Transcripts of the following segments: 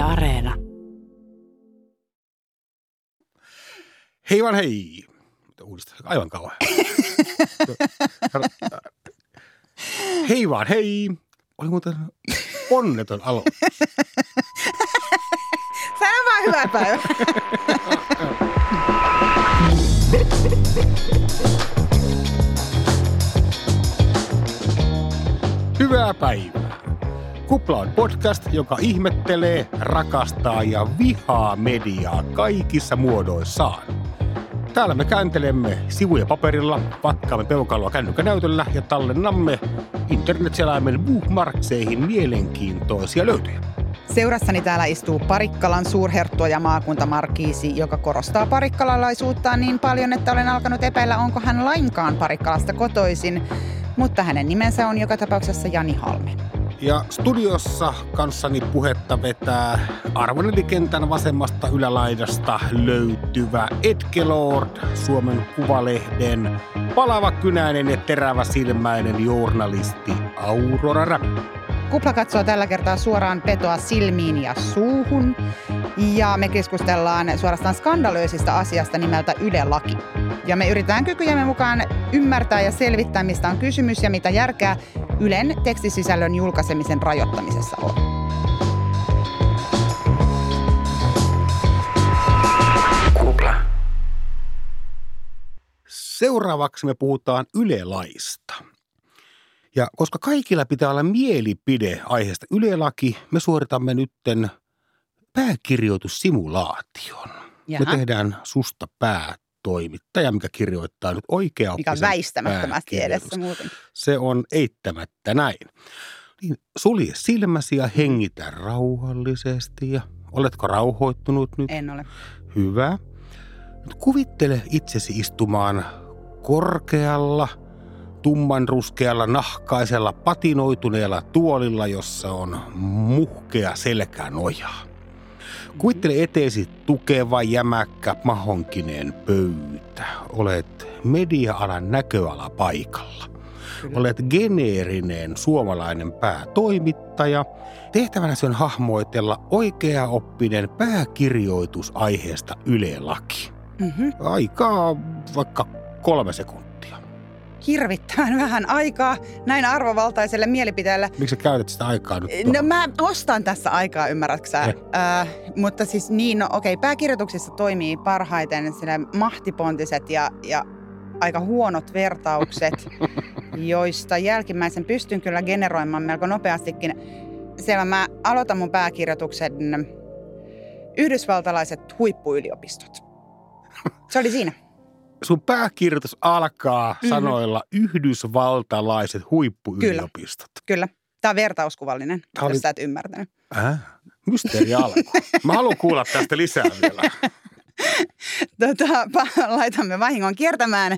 Yle Areena. Hei vaan hei. Uudestaan. Aivan kauan. hei vaan hei. Oli muuten onneton alo. Sano vaan hyvää päivää. Hyvää päivää. Kupla on podcast, joka ihmettelee, rakastaa ja vihaa mediaa kaikissa muodoissaan. Täällä me kääntelemme sivuja paperilla, vatkaamme peukaloa kännykänäytöllä ja tallennamme internetselaimen bookmarkseihin mielenkiintoisia löytöjä. Seurassani täällä istuu Parikkalan suurherttua ja maakuntamarkiisi, joka korostaa parikkalalaisuuttaan niin paljon, että olen alkanut epäillä, onko hän lainkaan Parikkalasta kotoisin. Mutta hänen nimensä on joka tapauksessa Jani Halme. Ja studiossa kanssani puhetta vetää arvonedikentän vasemmasta ylälaidasta löytyvä Edgelord, Suomen Kuvalehden palava kynäinen ja terävä silmäinen journalisti Aurora Rämä. Kupla katsoo tällä kertaa suoraan petoa silmiin ja suuhun. Ja me keskustellaan suorastaan skandalöisistä asiasta nimeltä Yle-laki. Ja me yritetään kykyjemme mukaan ymmärtää ja selvittää, mistä on kysymys ja mitä järkeä Ylen tekstisisällön julkaisemisen rajoittamisessa on. Kupla. Seuraavaksi me puhutaan Yle-laista. Ja koska kaikilla pitää olla mielipide aiheesta Yle-laki, me suoritamme nytten pääkirjoitussimulaation. Jaha. Me tehdään susta päätoimittaja, mikä kirjoittaa nyt oikea Mikä on väistämättömästi edessä muuten. Se on eittämättä näin. Niin sulje silmäsi ja hengitä rauhallisesti. Ja oletko rauhoittunut nyt? En ole. Hyvä. Nyt kuvittele itsesi istumaan korkealla, tummanruskealla, nahkaisella, patinoituneella tuolilla, jossa on muhkea selkänoja. Kuvittele eteesi tukeva, jämäkkä, mahonkineen pöytä. Olet media-alan näköala paikalla. Olet geneerinen suomalainen päätoimittaja. Tehtävänäsi on hahmoitella oikeaoppinen pääkirjoitus aiheesta Yle-laki. Mm-hmm. Aikaa vaikka kolme sekuntia. Hirvittävän vähän aikaa näin arvovaltaiselle mielipiteelle. Miksi sä käytät sitä aikaa nyt? No mä ostan tässä aikaa, ymmärrätkö sä? Eh. Äh, mutta siis niin, no okei, pääkirjoituksissa toimii parhaiten sille mahtipontiset ja, ja aika huonot vertaukset, joista jälkimmäisen pystyn kyllä generoimaan melko nopeastikin. Siellä mä aloitan mun pääkirjoituksen Yhdysvaltalaiset huippuyliopistot. Se oli siinä. Sun pääkirjoitus alkaa Mhm. sanoilla yhdysvaltalaiset huippuyliopistot. Kyllä. Tämä on vertauskuvallinen, Tää oli- jos sä et ymmärtänyt. Äh? Mysteeri alku. Mä haluan kuulla tästä lisää vielä. tota, laitamme vahingon kiertämään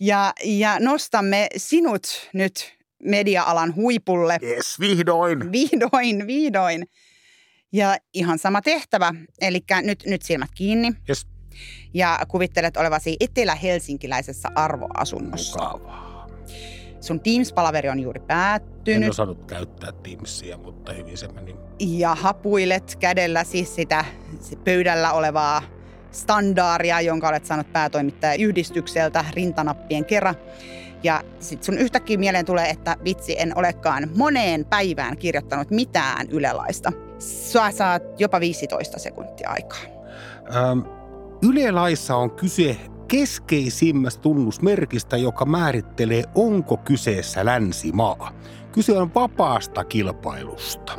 ja, ja nostamme sinut nyt media-alan huipulle. Yes, vihdoin. Vihdoin, vihdoin. Ja ihan sama tehtävä, eli nyt, nyt silmät kiinni Yes, ja kuvittelet olevasi etelä-helsinkiläisessä arvoasunnossa. mukavaa. Sun Teams-palaveri on juuri En päättynyt osannut käyttää Teamsia, mutta hyvin se meni. ja hapuilet kädelläsi sitä pöydällä olevaa standaaria, jonka olet saanut päätoimittaja yhdistykseltä rintanappien kerran. Ja sitten sun yhtäkkiä mieleen tulee, että vitsi, en olekaan moneen päivään kirjoittanut mitään ylelaista. Sä saat jopa 15 sekuntia aikaa. Ähm, Yle-laissa on kyse keskeisimmästä tunnusmerkistä, joka määrittelee, onko kyseessä länsimaa. Kyse on vapaasta kilpailusta.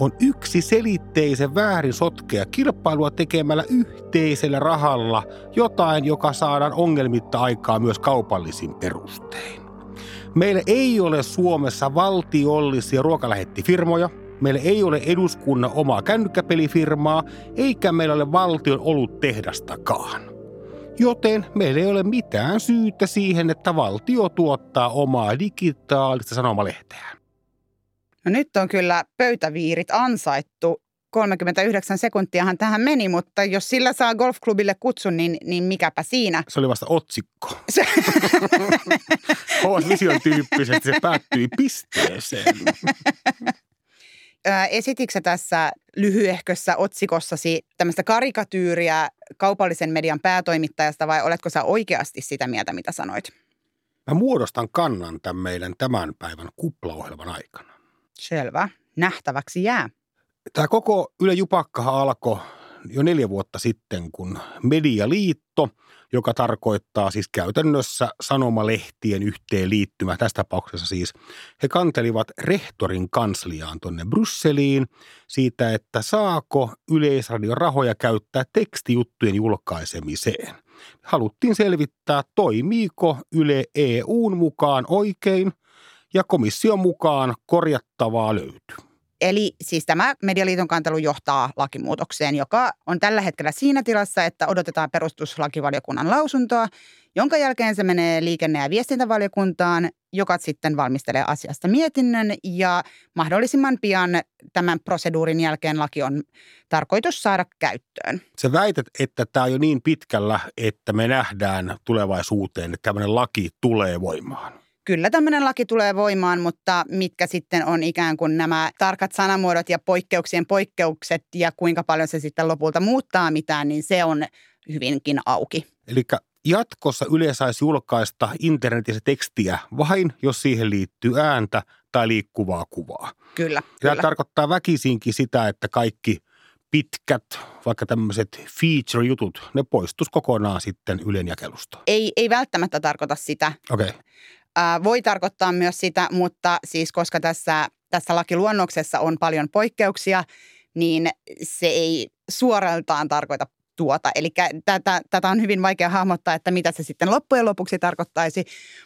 On yksi selitteisen väärin sotkea kilpailua tekemällä yhteisellä rahalla jotain, joka saadaan ongelmitta aikaa myös kaupallisin perustein. Meillä ei ole Suomessa valtiollisia ruokalähettifirmoja, meillä ei ole eduskunnan omaa kännykkäpelifirmaa, eikä meillä ole valtion oluttehdastakaan. Joten meillä ei ole mitään syytä siihen, että valtio tuottaa omaa digitaalista sanomalehteään. No nyt on kyllä pöytäviirit ansaittu. 39 sekuntiahan tähän meni, mutta jos sillä saa golfklubille kutsun, niin, niin mikäpä siinä. Se oli vasta otsikko. Se, HS Vision tyyppisesti se päättyi pisteeseen. Esititkö tässä lyhyehkössä otsikossasi tämmöistä karikatyyriä kaupallisen median päätoimittajasta vai oletko sä oikeasti sitä mieltä, mitä sanoit? Mä muodostan kannan tämän meidän tämän päivän kuplaohjelman aikana. Selvä. Nähtäväksi jää. Tämä koko Yle Jupakkahan alkoi jo neljä vuotta sitten, kun Medialiitto, joka tarkoittaa siis käytännössä sanomalehtien yhteenliittymä, tässä tapauksessa siis, he kantelivat rehtorin kansliaan tuonne Brysseliin siitä, että saako Yleisradion rahoja käyttää tekstijuttujen julkaisemiseen. Haluttiin selvittää, toimiiko Yle EUn mukaan oikein ja komission mukaan korjattavaa löytyy. Eli siis tämä Medialiiton kantelu johtaa lakimuutokseen, joka on tällä hetkellä siinä tilassa, että odotetaan perustuslakivaliokunnan lausuntoa, jonka jälkeen se menee liikenne- ja viestintävaliokuntaan, joka sitten valmistelee asiasta mietinnön ja mahdollisimman pian tämän proseduurin jälkeen laki on tarkoitus saada käyttöön. Se väität, että tämä on jo niin pitkällä, että me nähdään tulevaisuuteen, että tämmöinen laki tulee voimaan kyllä tämmöinen laki tulee voimaan, mutta mitkä sitten on ikään kuin nämä tarkat sanamuodot ja poikkeuksien poikkeukset ja kuinka paljon se sitten lopulta muuttaa mitään, niin se on hyvinkin auki. Eli jatkossa Yle saisi julkaista internetissä tekstiä vain, jos siihen liittyy ääntä tai liikkuvaa kuvaa. Kyllä. Tämä kyllä. tarkoittaa väkisinkin sitä, että kaikki pitkät, vaikka tämmöiset feature-jutut, ne poistus kokonaan sitten Ylen jakelusta. Ei, ei välttämättä tarkoita sitä. Okei. Okay voi tarkoittaa myös sitä, mutta siis koska tässä, tässä lakiluonnoksessa on paljon poikkeuksia, niin se ei suoraltaan tarkoita tuota. Eli tätä, tätä on hyvin vaikea hahmottaa, että mitä se sitten loppujen lopuksi tarkoittaisi,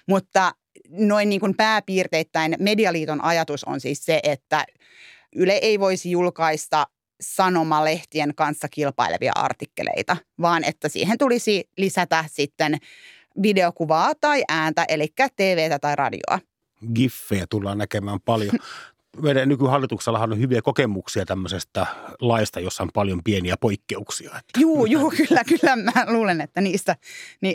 mutta noin niin kuin pääpiirteittäin Medialiiton ajatus on siis se, että Yle ei voisi julkaista sanomalehtien kanssa kilpailevia artikkeleita, vaan että siihen tulisi lisätä sitten videokuvaa tai ääntä, eli TVtä tai radioa. Giffejä tullaan näkemään paljon. Meidän nykyhallituksellahan on hyviä kokemuksia tämmöisestä laista, jossa on paljon pieniä poikkeuksia. Juu, juu, kyllä, kyllä. Mä luulen, että niistä, ni,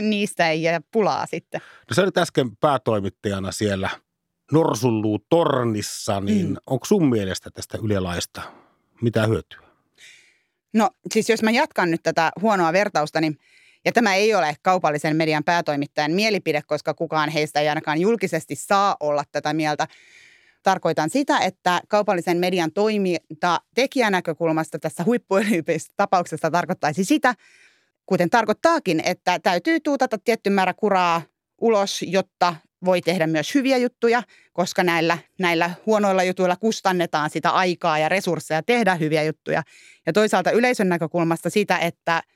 niistä ei jää pulaa sitten. No sä olit äsken päätoimittajana siellä Norsulluu tornissa, niin mm. onko sun mielestä tästä ylelaista mitä hyötyä? No siis jos mä jatkan nyt tätä huonoa vertausta, niin ja tämä ei ole kaupallisen median päätoimittajan mielipide, koska kukaan heistä ei ainakaan julkisesti saa olla tätä mieltä. Tarkoitan sitä, että kaupallisen median toiminta tekijänäkökulmasta tässä tapauksessa tarkoittaisi sitä, kuten tarkoittaakin, että täytyy tuutata tietty määrä kuraa ulos, jotta voi tehdä myös hyviä juttuja, koska näillä, näillä huonoilla jutuilla kustannetaan sitä aikaa ja resursseja tehdä hyviä juttuja. Ja toisaalta yleisön näkökulmasta sitä, että –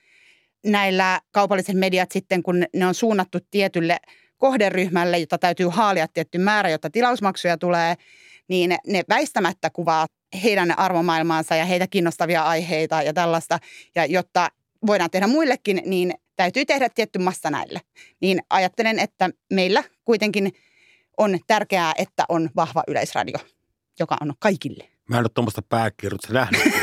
näillä kaupalliset mediat sitten, kun ne on suunnattu tietylle kohderyhmälle, jota täytyy haalia tietty määrä, jotta tilausmaksuja tulee, niin ne väistämättä kuvaa heidän arvomaailmaansa ja heitä kiinnostavia aiheita ja tällaista. Ja jotta voidaan tehdä muillekin, niin täytyy tehdä tietty massa näille. Niin ajattelen, että meillä kuitenkin on tärkeää, että on vahva yleisradio, joka on kaikille. Mä en ole tuommoista pääkirjoitusta nähnyt.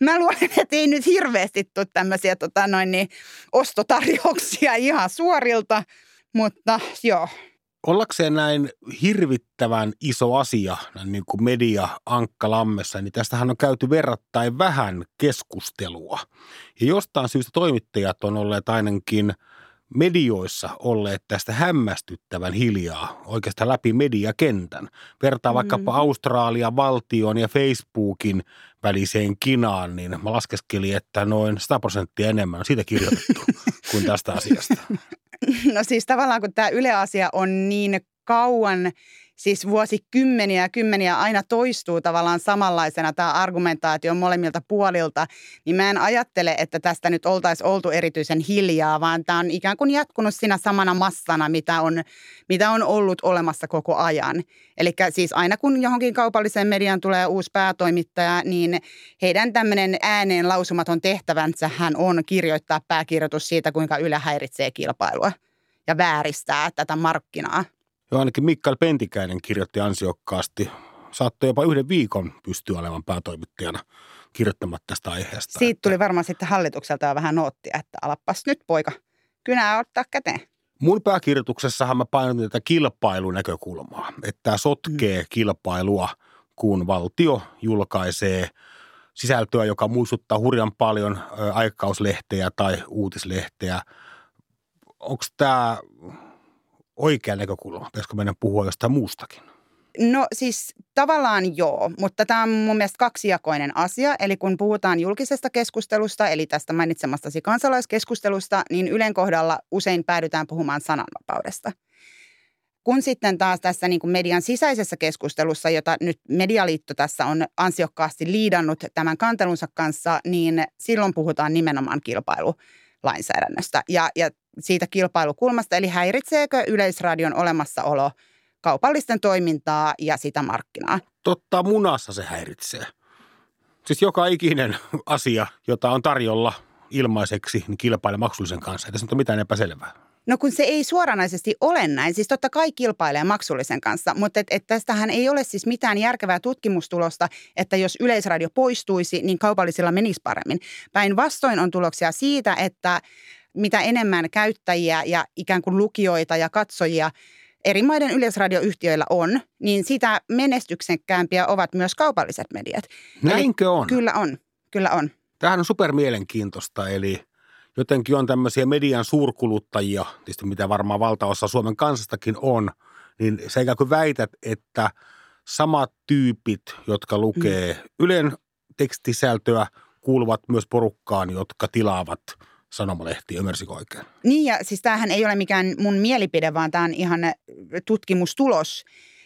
mä luulen, että ei nyt hirveästi tule tämmöisiä tota, noin niin, ostotarjouksia ihan suorilta, mutta joo. Ollakseen näin hirvittävän iso asia niin kuin media Ankka-Lammessa, niin tästähän on käyty verrattain vähän keskustelua. Ja jostain syystä toimittajat on olleet ainakin – medioissa olleet tästä hämmästyttävän hiljaa oikeastaan läpi mediakentän. Vertaa vaikkapa mm. Australian valtion ja Facebookin väliseen kinaan, niin mä laskeskelin, että noin 100 prosenttia enemmän on siitä kirjoitettu kuin tästä asiasta. No siis tavallaan kun tämä Yle asia on niin kauan siis vuosikymmeniä ja kymmeniä aina toistuu tavallaan samanlaisena tämä argumentaatio molemmilta puolilta, niin mä en ajattele, että tästä nyt oltaisiin oltu erityisen hiljaa, vaan tämä on ikään kuin jatkunut siinä samana massana, mitä on, mitä on ollut olemassa koko ajan. Eli siis aina kun johonkin kaupalliseen median tulee uusi päätoimittaja, niin heidän tämmöinen ääneen lausumaton tehtävänsä hän on kirjoittaa pääkirjoitus siitä, kuinka Yle häiritsee kilpailua ja vääristää tätä markkinaa. Jo ainakin Mikael Pentikäinen kirjoitti ansiokkaasti. Saattoi jopa yhden viikon pystyä olemaan päätoimittajana kirjoittamaan tästä aiheesta. Siitä tuli varmaan sitten hallitukselta jo vähän noottia, että alappas nyt poika kynää ottaa käteen. Mun pääkirjoituksessahan mä painotin tätä kilpailunäkökulmaa, että tämä sotkee mm. kilpailua, kun valtio julkaisee sisältöä, joka muistuttaa hurjan paljon aikakauslehteä tai uutislehteä. Onko tämä oikea näkökulma? Pitäisikö meidän puhua jostain muustakin? No siis tavallaan joo, mutta tämä on mun mielestä kaksijakoinen asia. Eli kun puhutaan julkisesta keskustelusta, eli tästä mainitsemastasi kansalaiskeskustelusta, niin Ylen kohdalla usein päädytään puhumaan sananvapaudesta. Kun sitten taas tässä niin kuin median sisäisessä keskustelussa, jota nyt Medialiitto tässä on ansiokkaasti liidannut tämän kantelunsa kanssa, niin silloin puhutaan nimenomaan kilpailulainsäädännöstä ja, ja siitä kilpailukulmasta. Eli häiritseekö Yleisradion olemassaolo – kaupallisten toimintaa ja sitä markkinaa. Totta, munassa se häiritsee. Siis joka ikinen asia, jota on tarjolla ilmaiseksi, niin kilpailee maksullisen kanssa. Ei tässä nyt ole mitään epäselvää. No kun se ei suoranaisesti ole näin, siis totta kai kilpailee maksullisen kanssa, mutta et, et tästähän ei ole siis mitään järkevää tutkimustulosta, että jos yleisradio poistuisi, niin kaupallisilla menisi paremmin. Päinvastoin on tuloksia siitä, että mitä enemmän käyttäjiä ja ikään kuin lukijoita ja katsojia – eri maiden yleisradioyhtiöillä on, niin sitä menestyksekkäämpiä ovat myös kaupalliset mediat. Näinkö Eli on? Kyllä on, kyllä on. Tämähän on super mielenkiintoista, eli jotenkin on tämmöisiä median suurkuluttajia, tietysti mitä varmaan valtaosa Suomen kansastakin on, niin sä ikään kuin väität, että samat tyypit, jotka lukee mm. Ylen tekstisältöä, kuuluvat myös porukkaan, jotka tilaavat – sanomalehti, ymmärsikö oikein? Niin ja siis tämähän ei ole mikään mun mielipide, vaan tämä on ihan tutkimustulos.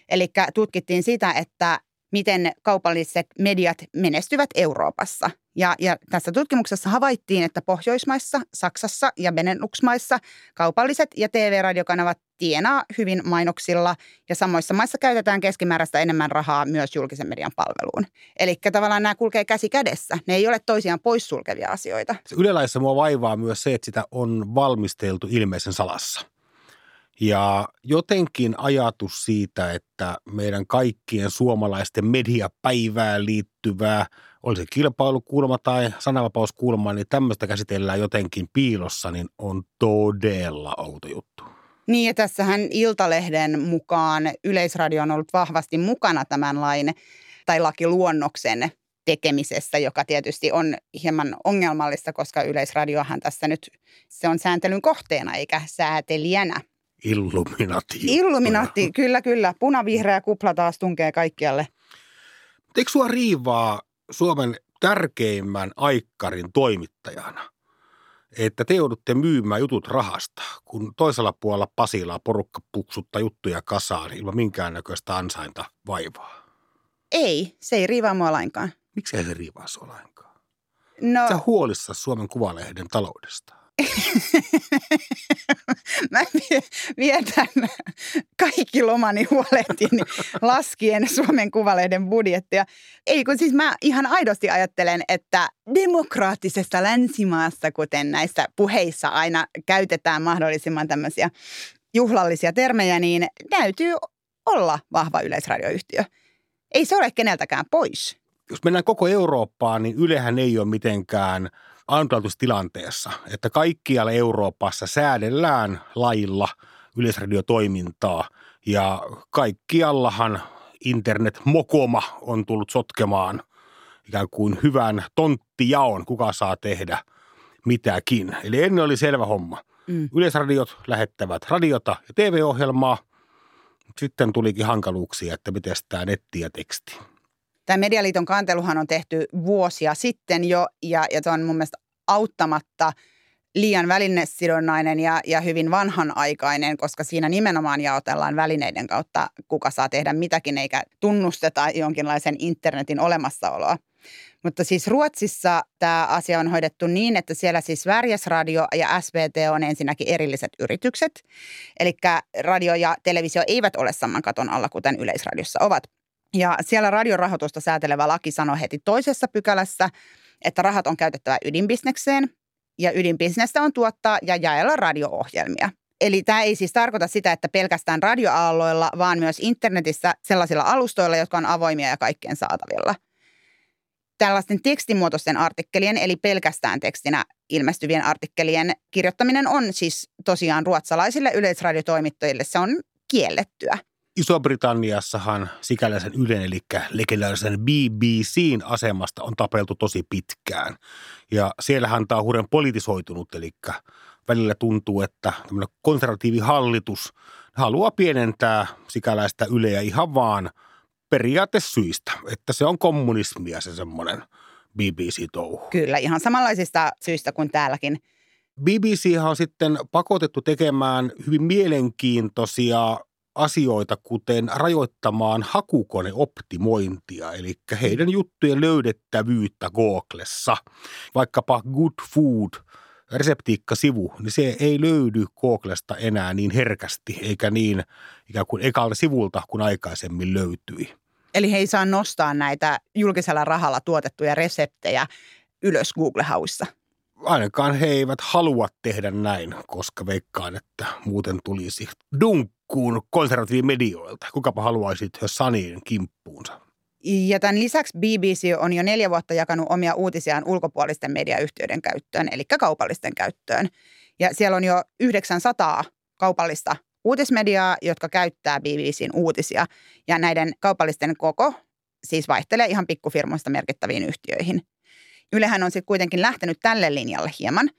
Eli tutkittiin sitä, että miten kaupalliset mediat menestyvät Euroopassa. Ja, ja tässä tutkimuksessa havaittiin, että Pohjoismaissa, Saksassa ja Benelux-maissa kaupalliset ja TV-radiokanavat tienaa hyvin mainoksilla ja samoissa maissa käytetään keskimääräistä enemmän rahaa myös julkisen median palveluun. Eli tavallaan nämä kulkee käsi kädessä. Ne ei ole toisiaan poissulkevia asioita. Ylelaissa mua vaivaa myös se, että sitä on valmisteltu ilmeisen salassa. Ja jotenkin ajatus siitä, että meidän kaikkien suomalaisten mediapäivään liittyvää, oli se kilpailukulma tai sananvapauskulma, niin tämmöistä käsitellään jotenkin piilossa, niin on todella outo juttu. Niin ja tässähän Iltalehden mukaan Yleisradio on ollut vahvasti mukana tämän lain tai lakiluonnoksen tekemisessä, joka tietysti on hieman ongelmallista, koska Yleisradiohan tässä nyt, se on sääntelyn kohteena eikä säätelijänä. Illuminati. Illuminati, kyllä, kyllä. Punavihreä kupla taas tunkee kaikkialle. Eikö sua riivaa Suomen tärkeimmän aikkarin toimittajana, että te joudutte myymään jutut rahasta, kun toisella puolella Pasilaa porukka puksuttaa juttuja kasaan ilman minkäännäköistä ansainta vaivaa? Ei, se ei riivaa mua lainkaan. Miksi ei se riivaa sua lainkaan? No, Sä huolissa Suomen Kuvalehden taloudesta. mä vietän kaikki lomani huolehtini laskien Suomen Kuvalehden budjettia. Ei kun siis mä ihan aidosti ajattelen, että demokraattisesta länsimaassa, kuten näissä puheissa aina käytetään mahdollisimman tämmöisiä juhlallisia termejä, niin täytyy olla vahva yleisradioyhtiö. Ei se ole keneltäkään pois. Jos mennään koko Eurooppaan, niin Ylehän ei ole mitenkään – ainutlaatuistilanteessa, että kaikkialla Euroopassa säädellään lailla yleisradiotoimintaa ja kaikkiallahan internet-mokoma on tullut sotkemaan ikään kuin hyvän tonttijaon, kuka saa tehdä mitäkin. Eli ennen oli selvä homma. Mm. Yleisradiot lähettävät radiota ja TV-ohjelmaa. Sitten tulikin hankaluuksia, että miten tämä netti ja teksti. Tämä Medialiiton kanteluhan on tehty vuosia sitten jo ja, ja tuo on mun mielestä auttamatta liian välinesidonnainen ja, ja hyvin vanhanaikainen, koska siinä nimenomaan jaotellaan välineiden kautta, kuka saa tehdä mitäkin, eikä tunnusteta jonkinlaisen internetin olemassaoloa. Mutta siis Ruotsissa tämä asia on hoidettu niin, että siellä siis Sveriges Radio ja SVT on ensinnäkin erilliset yritykset. Eli radio ja televisio eivät ole saman katon alla, kuten Yleisradiossa ovat. Ja siellä radiorahoitusta säätelevä laki sanoi heti toisessa pykälässä, että rahat on käytettävä ydinbisnekseen ja ydinbisnestä on tuottaa ja jaella radio-ohjelmia. Eli tämä ei siis tarkoita sitä, että pelkästään radioaalloilla, vaan myös internetissä sellaisilla alustoilla, jotka on avoimia ja kaikkien saatavilla. tällaisten tekstimuotoisten artikkelien, eli pelkästään tekstinä ilmestyvien artikkelien kirjoittaminen on siis tosiaan ruotsalaisille yleisradiotoimittajille, se on kiellettyä. Iso-Britanniassahan sikäläisen Ylen, eli legendaarisen BBCn asemasta on tapeltu tosi pitkään. Ja siellähän tämä on hurjan politisoitunut, eli välillä tuntuu, että tämmöinen konservatiivihallitus haluaa pienentää sikäläistä Yleä ihan vaan periaatesyistä, että se on kommunismia se semmoinen BBC-touhu. Kyllä, ihan samanlaisista syistä kuin täälläkin. BBC on sitten pakotettu tekemään hyvin mielenkiintoisia asioita, kuten rajoittamaan hakukoneoptimointia, eli heidän juttujen löydettävyyttä Googlessa. Vaikkapa Good Food reseptiikkasivu, niin se ei löydy Googlesta enää niin herkästi, eikä niin ikään kuin ekalta sivulta kuin aikaisemmin löytyi. Eli he ei saa nostaa näitä julkisella rahalla tuotettuja reseptejä ylös Google-hauissa. Ainakaan he eivät halua tehdä näin, koska veikkaan, että muuten tulisi dunkkuun konservatiivimedioilta. Kukapa haluaisi tehdä Sanien kimppuunsa. Ja tämän lisäksi BBC on jo neljä vuotta jakanut omia uutisiaan ulkopuolisten mediayhtiöiden käyttöön, eli kaupallisten käyttöön. Ja siellä on jo 900 kaupallista uutismediaa, jotka käyttää BBCn uutisia. Ja näiden kaupallisten koko siis vaihtelee ihan pikkufirmoista merkittäviin yhtiöihin. Ylehän on sitten kuitenkin lähtenyt tälle linjalle hieman.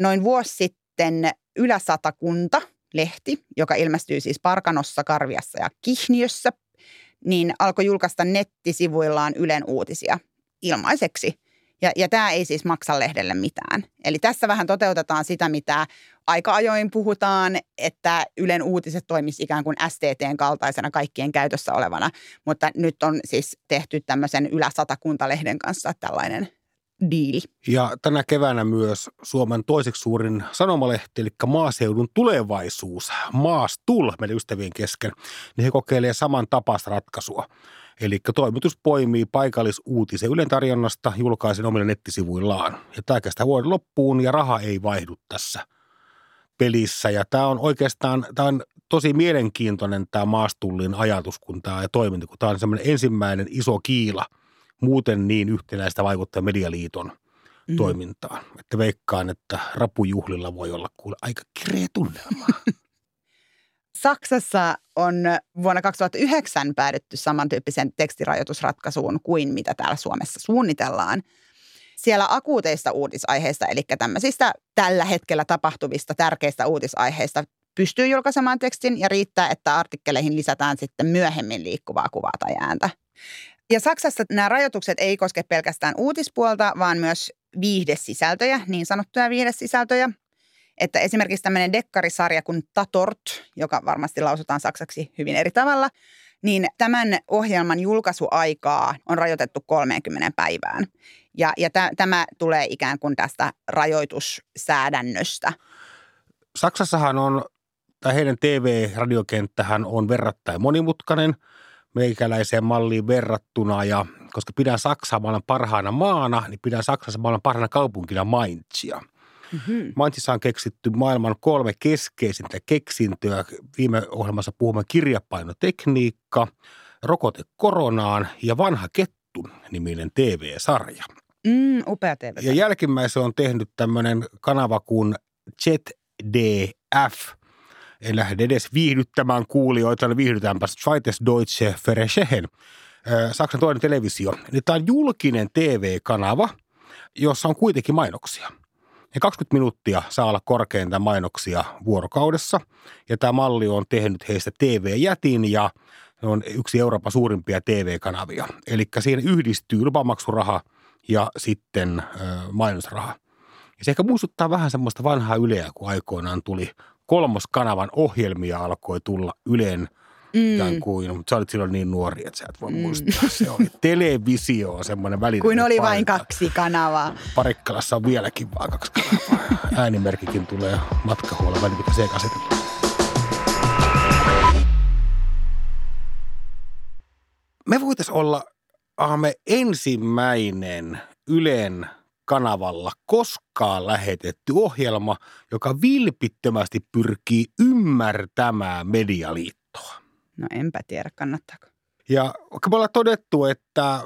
Noin vuosi sitten Yläsatakunta, lehti, joka ilmestyy siis Parkanossa, Karviassa ja Kihniössä, niin alkoi julkaista nettisivuillaan Ylen uutisia ilmaiseksi. Ja, ja tämä ei siis maksa lehdelle mitään. Eli tässä vähän toteutetaan sitä, mitä aika ajoin puhutaan, että Ylen uutiset toimisi ikään kuin STTn kaltaisena kaikkien käytössä olevana. Mutta nyt on siis tehty tämmöisen Ylä-Satakuntalehden kanssa tällainen diili. Ja tänä keväänä myös Suomen toiseksi suurin sanomalehti, eli Maaseudun tulevaisuus, Maastul, meidän ystävien kesken, niin he kokeilee saman tapaista ratkaisua. Eli toimitus poimii paikallisuutisen Ylen tarjonnasta julkaisen omille nettisivuillaan. Ja tämä kestää vuoden loppuun ja raha ei vaihdu tässä pelissä. Ja tämä on oikeastaan, tämä on tosi mielenkiintoinen tämä Maastullin ajatus kun tämä ja toiminta, kun tämä on semmoinen ensimmäinen iso kiila – muuten niin yhtenäistä vaikuttaa Medialiiton mm. toimintaan. Että veikkaan, että rapujuhlilla voi olla kuule aika kireä tunnelma. Saksassa on vuonna 2009 päädytty samantyyppisen tekstirajoitusratkaisuun kuin mitä täällä Suomessa suunnitellaan. Siellä akuuteista uutisaiheista, eli tämmöisistä tällä hetkellä tapahtuvista tärkeistä uutisaiheista, pystyy julkaisemaan tekstin ja riittää, että artikkeleihin lisätään sitten myöhemmin liikkuvaa kuvaa tai ääntä. Ja Saksassa nämä rajoitukset ei koske pelkästään uutispuolta, vaan myös viihdesisältöjä, niin sanottuja viihdesisältöjä. Että esimerkiksi tämmöinen dekkarisarja kuin Tatort, joka varmasti lausutaan saksaksi hyvin eri tavalla, niin tämän ohjelman julkaisuaikaa on rajoitettu 30 päivään. Ja, ja t- tämä tulee ikään kuin tästä rajoitussäädännöstä. Saksassahan on, tai heidän TV-radiokenttähän on verrattain monimutkainen – meikäläiseen malliin verrattuna ja koska pidän Saksaa maailman parhaana maana, niin pidän Saksassa maailman parhaana kaupunkina Mainzia. Mm-hmm. Mainzissa on keksitty maailman kolme keskeisintä keksintöä. Viime ohjelmassa puhumme kirjapainotekniikka, rokote koronaan ja vanha kettu niminen TV-sarja. Mm, upea TV. Ja jälkimmäisen on tehnyt tämmöinen kanava kuin ZDF – en lähde edes viihdyttämään kuulijoita, niin viihdytäänpä Zweites Deutsche Fernsehen, Saksan toinen televisio. Tämä on julkinen TV-kanava, jossa on kuitenkin mainoksia. Ja 20 minuuttia saa olla korkeinta mainoksia vuorokaudessa. Ja tämä malli on tehnyt heistä TV-jätin ja ne on yksi Euroopan suurimpia TV-kanavia. Eli siinä yhdistyy lupamaksuraha ja sitten mainosraha. Ja se ehkä muistuttaa vähän semmoista vanhaa yleä, kun aikoinaan tuli kolmoskanavan ohjelmia alkoi tulla Ylen mm. kuin, mutta sä olit silloin niin nuori, että sä et voi mm. muistaa. Se oli televisio, semmoinen välinen Kuin oli paikka. vain kaksi kanavaa. Parikkalassa on vieläkin vain kaksi kanavaa. Äänimerkikin tulee matkahuollon välillä sekaisin. Me voitaisiin olla Aame ensimmäinen Ylen kanavalla koskaan lähetetty ohjelma, joka vilpittömästi pyrkii ymmärtämään medialiittoa. No enpä tiedä, kannattaako. Ja me ollaan todettu, että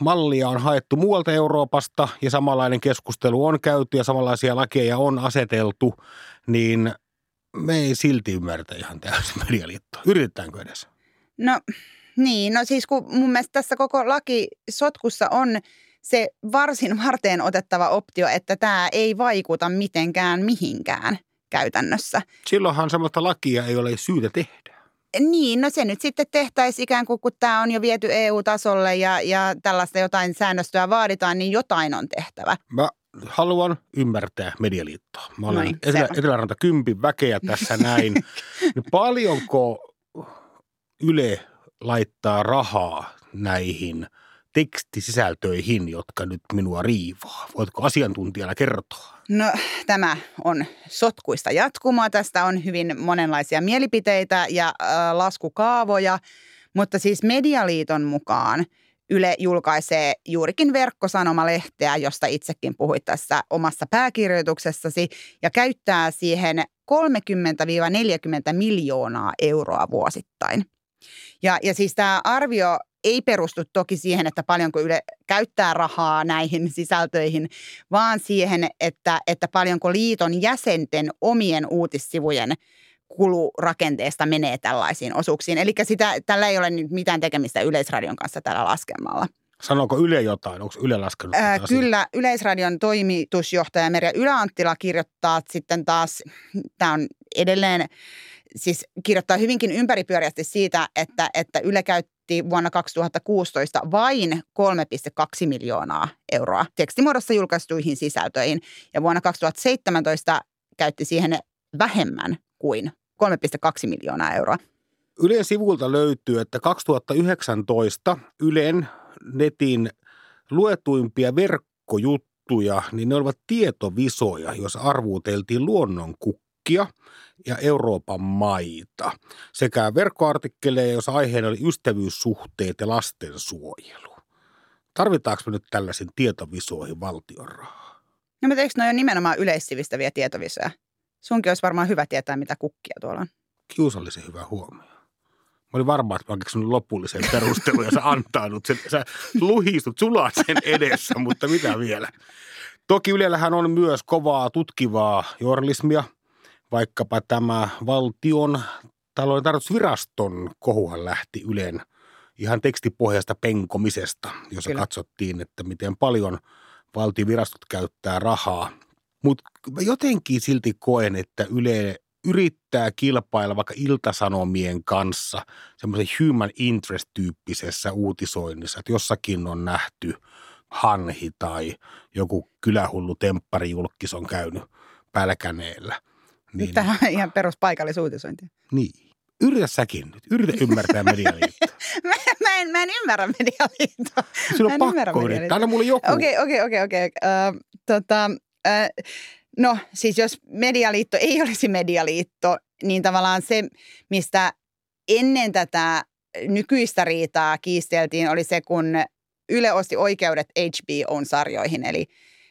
mallia on haettu muualta Euroopasta ja samanlainen keskustelu on käyty ja samanlaisia lakeja on aseteltu, niin me ei silti ymmärretä ihan täysin medialiittoa. Yritetäänkö edes? No niin, no siis kun mun mielestä tässä koko lakisotkussa on se varsin varteen otettava optio, että tämä ei vaikuta mitenkään mihinkään käytännössä. Silloinhan sellaista lakia ei ole syytä tehdä. Niin, no se nyt sitten tehtäisiin ikään kuin, kun tämä on jo viety EU-tasolle ja, ja tällaista jotain säännöstöä vaaditaan, niin jotain on tehtävä. Mä haluan ymmärtää medialiittoa. Mä olen Noin, Etelä. Eteläranta kympin väkeä tässä näin. Niin paljonko Yle laittaa rahaa näihin tekstisisältöihin, jotka nyt minua riivaa? Voitko asiantuntijana kertoa? No tämä on sotkuista jatkumoa. Tästä on hyvin monenlaisia mielipiteitä ja äh, laskukaavoja, mutta siis Medialiiton mukaan Yle julkaisee juurikin verkkosanomalehteä, josta itsekin puhuit tässä omassa pääkirjoituksessasi, ja käyttää siihen 30-40 miljoonaa euroa vuosittain. Ja, ja siis tämä arvio ei perustu toki siihen, että paljonko Yle käyttää rahaa näihin sisältöihin, vaan siihen, että, että paljonko liiton jäsenten omien uutissivujen kulurakenteesta menee tällaisiin osuuksiin. Eli sitä, tällä ei ole nyt mitään tekemistä Yleisradion kanssa tällä laskelmalla. Sanooko Yle jotain? Onko Yle laskenut Ää, kyllä Yleisradion toimitusjohtaja Merja Yläanttila kirjoittaa sitten taas, tämä on edelleen, siis kirjoittaa hyvinkin ympäripyöreästi siitä, että, että Yle käytti vuonna 2016 vain 3,2 miljoonaa euroa tekstimuodossa julkaistuihin sisältöihin ja vuonna 2017 käytti siihen vähemmän kuin 3,2 miljoonaa euroa. Ylen sivulta löytyy, että 2019 Ylen netin luetuimpia verkkojuttuja, niin ne olivat tietovisoja, jos arvuuteltiin luonnon kukkia ja Euroopan maita sekä verkkoartikkeleja, jos aiheena oli ystävyyssuhteet ja lastensuojelu. Tarvitaanko me nyt tällaisiin tietovisoihin valtion rahaa? No mutta eikö ne ole nimenomaan yleissivistäviä tietovisoja? Sunkin olisi varmaan hyvä tietää, mitä kukkia tuolla on. Kiusallisen hyvä huomio. Mä olin varma, että mä keksinyt lopullisen perustelun ja sä antaudut sen, sä luhistut, sulat sen edessä, mutta mitä vielä. Toki Ylellähän on myös kovaa tutkivaa journalismia, vaikkapa tämä valtion talouden tarkastusviraston kohuhan lähti Ylen ihan tekstipohjasta penkomisesta, jossa Kyllä. katsottiin, että miten paljon valtiovirastot käyttää rahaa. Mutta jotenkin silti koen, että Yle yrittää kilpailla vaikka iltasanomien kanssa semmoisen human interest-tyyppisessä uutisoinnissa, että jossakin on nähty hanhi tai joku kylähullu tempparijulkis on käynyt pälkäneellä. Niin. Tämähän on ihan peruspaikallisuutisointi. Niin. Yritä säkin nyt. Yritä ymmärtää medialiittoa. Mä, mä, en, mä en ymmärrä medialiittoa. Sinun on pakko yrittää. Anna mulle joku. Okei, okei, okei, okei. Ö, Tota, ö, no siis jos medialiitto ei olisi medialiitto, niin tavallaan se, mistä ennen tätä nykyistä riitaa kiisteltiin, oli se, kun Yle osti oikeudet HBO-sarjoihin, eli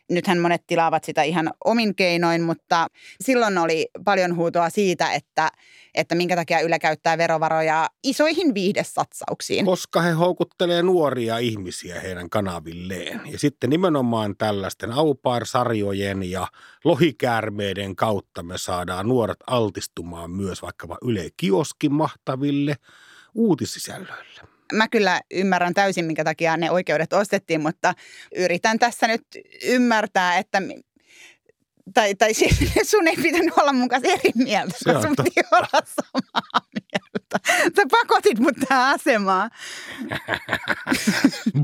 nythän monet tilaavat sitä ihan omin keinoin, mutta silloin oli paljon huutoa siitä, että, että minkä takia Yle käyttää verovaroja isoihin viihdesatsauksiin. Koska he houkuttelee nuoria ihmisiä heidän kanavilleen. Ja sitten nimenomaan tällaisten aupair-sarjojen ja lohikäärmeiden kautta me saadaan nuoret altistumaan myös vaikkapa Yle Kioskin mahtaville uutisisällöille. Mä kyllä ymmärrän täysin, minkä takia ne oikeudet ostettiin, mutta yritän tässä nyt ymmärtää, että tai, tai siis sun ei pitänyt olla mun kanssa eri mieltä, Se kun sun totta. piti olla samaa mieltä. Sä pakotit mut tähän asemaan.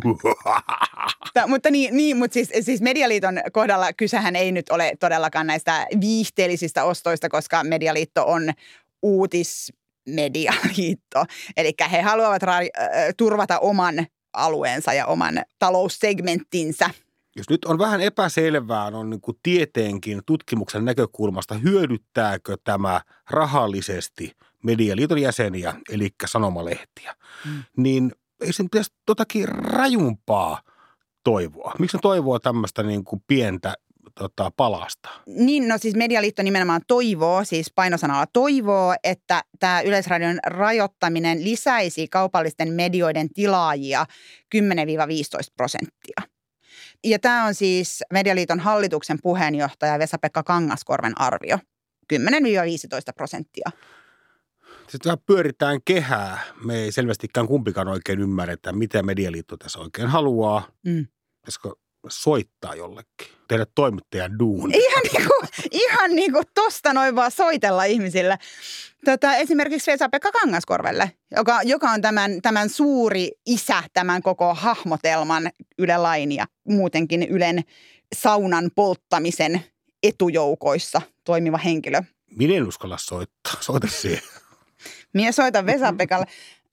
Mutta, mutta niin, niin mutta siis, siis Medialiiton kohdalla kysehän ei nyt ole todellakaan näistä viihteellisistä ostoista, koska Medialiitto on uutismedialiitto. Eli he haluavat ra- turvata oman alueensa ja oman taloussegmenttinsä. Jos nyt on vähän epäselvää, on niin kuin tieteenkin tutkimuksen näkökulmasta, hyödyttääkö tämä rahallisesti Medialiiton jäseniä, eli sanomalehtiä, Mm. niin ei sen pitäisi totakin rajumpaa toivoa. Miksi ne toivoo tämmöistä niin kuin pientä tota, palasta? Niin, no siis Medialiitto nimenomaan toivoo, siis painosanalla toivoo, että tämä Yleisradion rajoittaminen lisäisi kaupallisten medioiden tilaajia 10-15 prosenttia. Ja tämä on siis Medialiiton hallituksen puheenjohtaja Vesa-Pekka Kangaskorven arvio. 10-15 prosenttia. Sitten pyöritään kehää. Me ei selvästikään kumpikaan oikein ymmärretä, mitä Medialiitto tässä oikein haluaa. Mm. Pitäisikö soittaa jollekin, tehdä toimittajan duuni. Ihan niin kuin, ihan niin kuin tosta noin vaan soitella ihmisille. Tota, esimerkiksi Vesa-Pekka Kangaskorvelle, joka, joka on tämän, tämän suuri isä tämän koko hahmotelman Yle Lain ja muutenkin Ylen saunan polttamisen etujoukoissa toimiva henkilö. Minä en uskalla soittaa. Soita siihen. Mie soitan Vesa-Pekalle.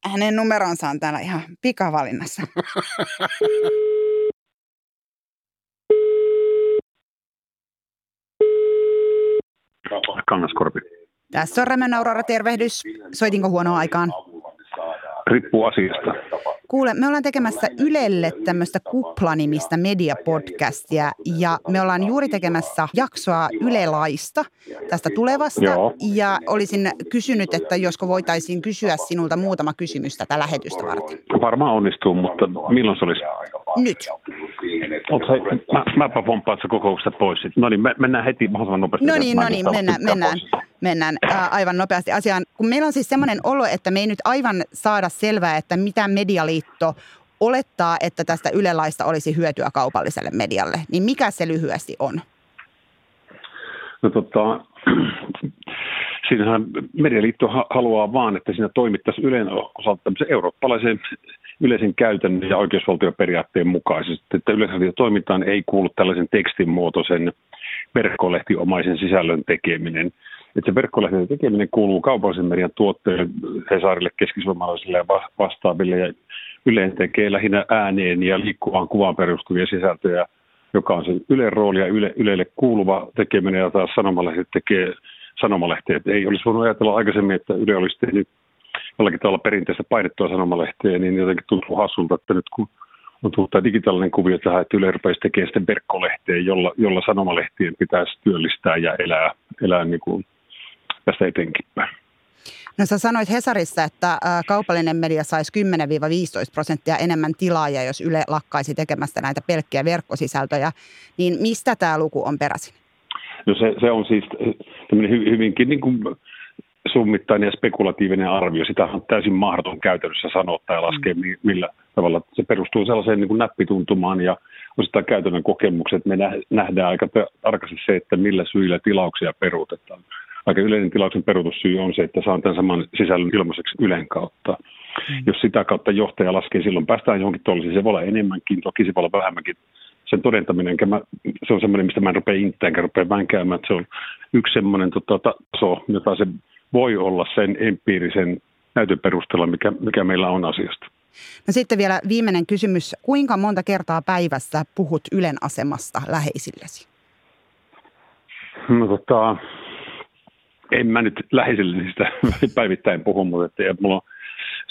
Hänen numeronsa on täällä ihan pikavalinnassa. Kangaskorpi. Tässä on Rämön Aurora, tervehdys. Soitinko huonoa aikaan? Riippuu asiasta. Kuule, me ollaan tekemässä Ylelle tämmöistä kuplanimistä mediapodcastia ja me ollaan juuri tekemässä jaksoa Yle-laista tästä tulevasta. Joo. Ja olisin kysynyt, että josko voitaisiin kysyä sinulta muutama kysymys tätä lähetystä varten. Varmaan onnistuu, mutta milloin se olisi? Nyt. Sä, mä, mäpä pomppaan se kokouksesta pois. No niin, me, mennään heti mahdollisimman nopeasti. No niin, no niin, mennään, mennään, pois. mennään ää, aivan nopeasti asiaan. Kun meillä on siis semmoinen olo, että me ei nyt aivan saada selvää, että mitä Medialiitto olettaa, että tästä Yle-laista olisi hyötyä kaupalliselle medialle. Niin mikä se lyhyesti on? No tota, siinähän Medialiitto ha- haluaa vaan, että siinä toimittaisiin Ylen osalta tämmöisen eurooppalaisen yleisen käytännön ja oikeusvaltioperiaatteen mukaisesti, että yleisradion toimintaan ei kuulu tällaisen tekstin muotoisen verkkolehtiomaisen sisällön tekeminen. Että se verkkolehden tekeminen kuuluu kaupallisen median tuotteille, Hesarille, keskisuomalaisille ja va- vastaaville. Ja Yleen tekee lähinnä ääneen ja liikkuvaan kuvaan perustuvia sisältöjä, joka on se Ylen rooli ja yle, Ylelle kuuluva tekeminen ja taas sanomalehdet tekee sanomalehtiä. Ei olisi voinut ajatella aikaisemmin, että Yle olisi tehnyt jollakin tavalla perinteistä painettua sanomalehtiä, niin jotenkin tuntuu hassulta, että nyt kun on tullut tämä digitaalinen kuvio tähän, että Yle rupeaisi tekemään sitten verkkolehteen, jolla, jolla sanomalehtien pitäisi työllistää ja elää, elää niin kuin tästä etenkin päin. No sä sanoit Hesarissa, että kaupallinen media saisi 10-15 prosenttia enemmän tilaajia, jos Yle lakkaisi tekemästä näitä pelkkiä verkkosisältöjä. Niin mistä tämä luku on peräisin? No se, se on siis tämmöinen hy, hyvinkin niin kuin summittainen ja spekulatiivinen arvio. Sitä on täysin mahdoton käytännössä sanoa tai laskea, mm. millä tavalla. Se perustuu sellaiseen niin kuin näppituntumaan ja osittain käytännön kokemukset. Me nä- nähdään aika tarkasti se, että millä syillä tilauksia peruutetaan. Aika yleinen tilauksen peruutussyy on se, että saan tämän saman sisällön ilmaiseksi Ylen kautta. Mm. Jos sitä kautta johtaja laskee, silloin päästään johonkin tuollaisiin. Se voi olla enemmänkin, toki se voi olla vähemmänkin sen todentaminen, mä, se on semmoinen, mistä mä en rupea inttään, enkä rupea vänkäämään, että se on yksi semmoinen tota, taso, jota se voi olla sen empiirisen näytön perusteella, mikä, mikä meillä on asiasta. No sitten vielä viimeinen kysymys. Kuinka monta kertaa päivässä puhut Ylen asemasta läheisillesi? No tota, en mä nyt läheisille niistä päivittäin puhu, mutta että mulla on,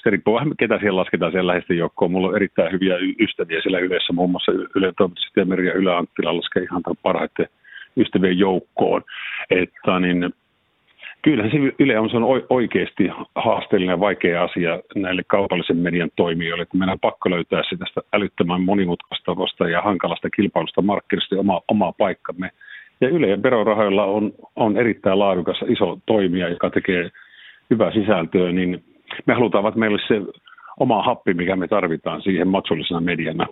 se riippuu vähän, ketä siellä lasketaan siellä läheisten joukkoon. Mulla on erittäin hyviä ystäviä siellä yleensä, muun muassa Ylen toimitusjohtaja Merja Ylä Anttila laskee ihan tämän parhaiten ystävien joukkoon. Että niin, kyllähän se Yle on, se on oi- oikeasti haasteellinen ja vaikea asia näille kaupallisen median toimijoille, että meidän on pakko löytää se tästä älyttömän monimutkaistavasta ja hankalasta kilpailusta markkinasta ja oma, omaa paikkamme. Ja Ylen verorahoilla on, on erittäin laadukas iso toimija, joka tekee hyvää sisältöä, niin me halutaan, että meillä se oma happi, mikä me tarvitaan siihen maksullisena mediana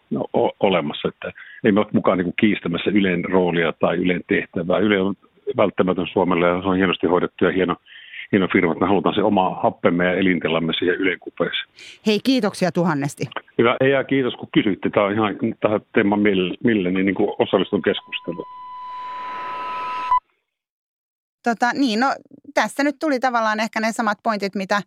olemassa. Että ei me ole mukaan niin kiistämässä Ylen roolia tai Ylen tehtävää. Yle on välttämätön Suomelle ja se on hienosti hoidettu ja hieno, hieno firma. Että me halutaan se oma happemme ja elintilamme siihen Ylen kupeeseen. Hei, kiitoksia tuhannesti. Hyvä. Ja kiitos kun kysyitte. Tämä on ihan tähän teeman mille, mille niin, niin kuin osallistun keskusteluun. Tota, niin, no tässä nyt tuli tavallaan ehkä ne samat pointit, mitä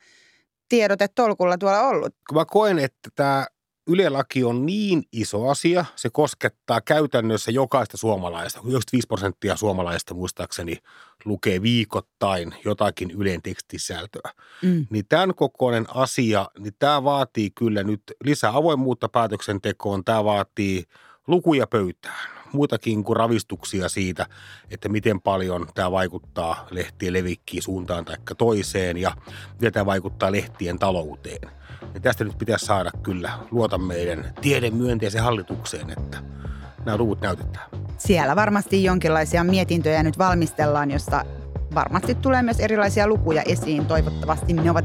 tiedote tolkulla tuolla ollut. Kun mä koen, että tämä Yle-laki on niin iso asia, se koskettaa käytännössä jokaista suomalaista. 95 prosenttia suomalaista muistaakseni lukee viikoittain jotakin Ylen tekstisältöä. Mm. Niin tämän kokoinen asia, niin tämä vaatii kyllä nyt lisää avoimuutta päätöksentekoon, tämä vaatii lukuja pöytään. muitakin kuin ravistuksia siitä, että miten paljon tämä vaikuttaa lehtien levikkiin suuntaan tai toiseen ja miten tämä vaikuttaa lehtien talouteen. Ja tästä nyt pitäisi saada kyllä luota meidän tiedemyönteisen hallitukseen, että nämä luvut näytetään. Siellä varmasti jonkinlaisia mietintöjä nyt valmistellaan, josta varmasti tulee myös erilaisia lukuja esiin. Toivottavasti ne ovat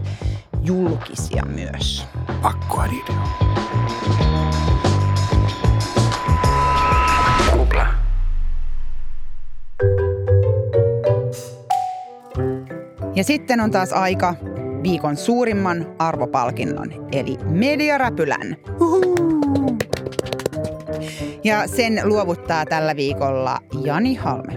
julkisia myös. Pakkoa niiden. Kupla. Ja sitten on taas aika viikon suurimman arvopalkinnon, eli Mediaräpylän. Ja sen luovuttaa tällä viikolla Jani Halme.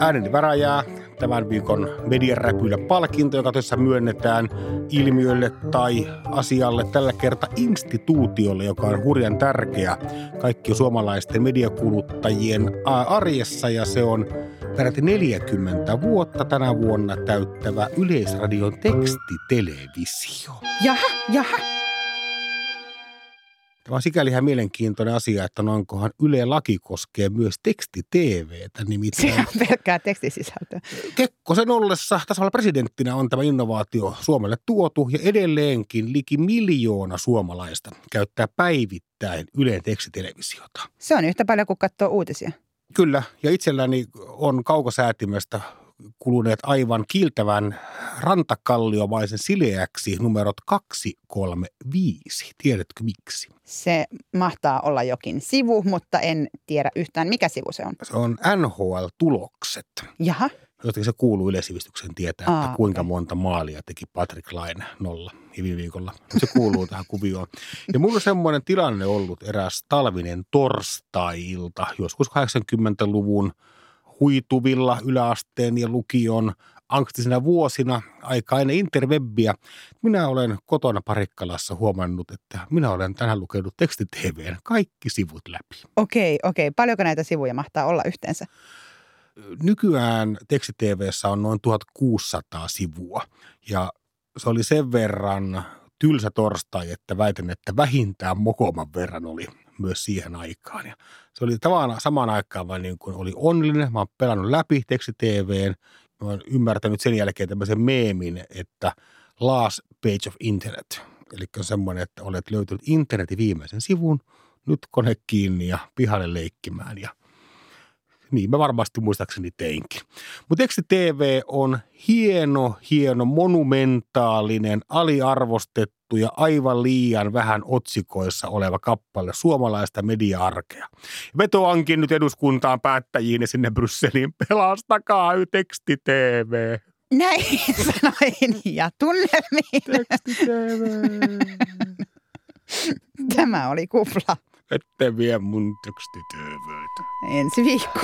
Ääneni väräjää tämän viikon mediaräpylä palkinto, joka tässä myönnetään ilmiölle tai asialle tällä kertaa instituutiolle, joka on hurjan tärkeä kaikki suomalaisten mediakuluttajien arjessa ja se on peräti 40 vuotta tänä vuonna täyttävä Yleisradion tekstitelevisio. Jaha, jaha. Tämä on sikäli ihan mielenkiintoinen asia, että noinkohan Yle Laki koskee myös teksti-TVtä. Se Nimittäin on pelkkää tekstisisältöä. Kekkosen ollessa tasavallan presidenttinä on tämä innovaatio Suomelle tuotu ja edelleenkin liki miljoona suomalaista käyttää päivittäin Ylen tekstitelevisiota. Se on yhtä paljon kuin katsoo uutisia. Kyllä, ja itselläni on kaukosäätimestä kuluneet aivan kiiltävän rantakalliomaisen sileäksi numerot 235. Tiedätkö miksi? Se mahtaa olla jokin sivu, mutta en tiedä yhtään mikä sivu se on. Se on NHL-tulokset. Jaha, Jostakin se kuuluu yleisivistyksen tietää, Aa, että kuinka okei. monta maalia teki Patrick Laine nolla viime viikolla. Se kuuluu tähän kuvioon. Ja mulla on semmoinen tilanne ollut eräs talvinen torstai-ilta, joskus 80-luvun huituvilla yläasteen ja lukion angstisina vuosina, aika ennen interwebbiä. Minä olen kotona Parikkalassa huomannut, että minä olen tänään lukenut tekstitvn kaikki sivut läpi. okei, okei. Paljonko näitä sivuja mahtaa olla yhteensä? Nykyään tekstitvssä on noin 1600 sivua ja se oli sen verran tylsä torstai, että väitän, että vähintään mokoman verran oli myös siihen aikaan. Ja se oli tavallaan samaan aikaan vaan niin kuin oli onnellinen. Mä oon pelannut läpi tekstitvn. Mä oon ymmärtänyt sen jälkeen tämmöisen meemin, että last page of internet. Eli on semmoinen, että olet löytänyt internetin viimeisen sivun, nyt kone kiinni ja pihalle leikkimään ja niin mä varmasti muistaakseni teinkin. Mutta Teksti TV on hieno, hieno, monumentaalinen, aliarvostettu ja aivan liian vähän otsikoissa oleva kappale suomalaista media-arkea. Vetoankin nyt eduskuntaan päättäjiin ja sinne Brysseliin, pelastakaa Teksti TV. Näin sanoin ja tunnelmiin. Teksti TV. Tämä oli kupla. Ette vie mun Teksti TVtä. Ensi viikko.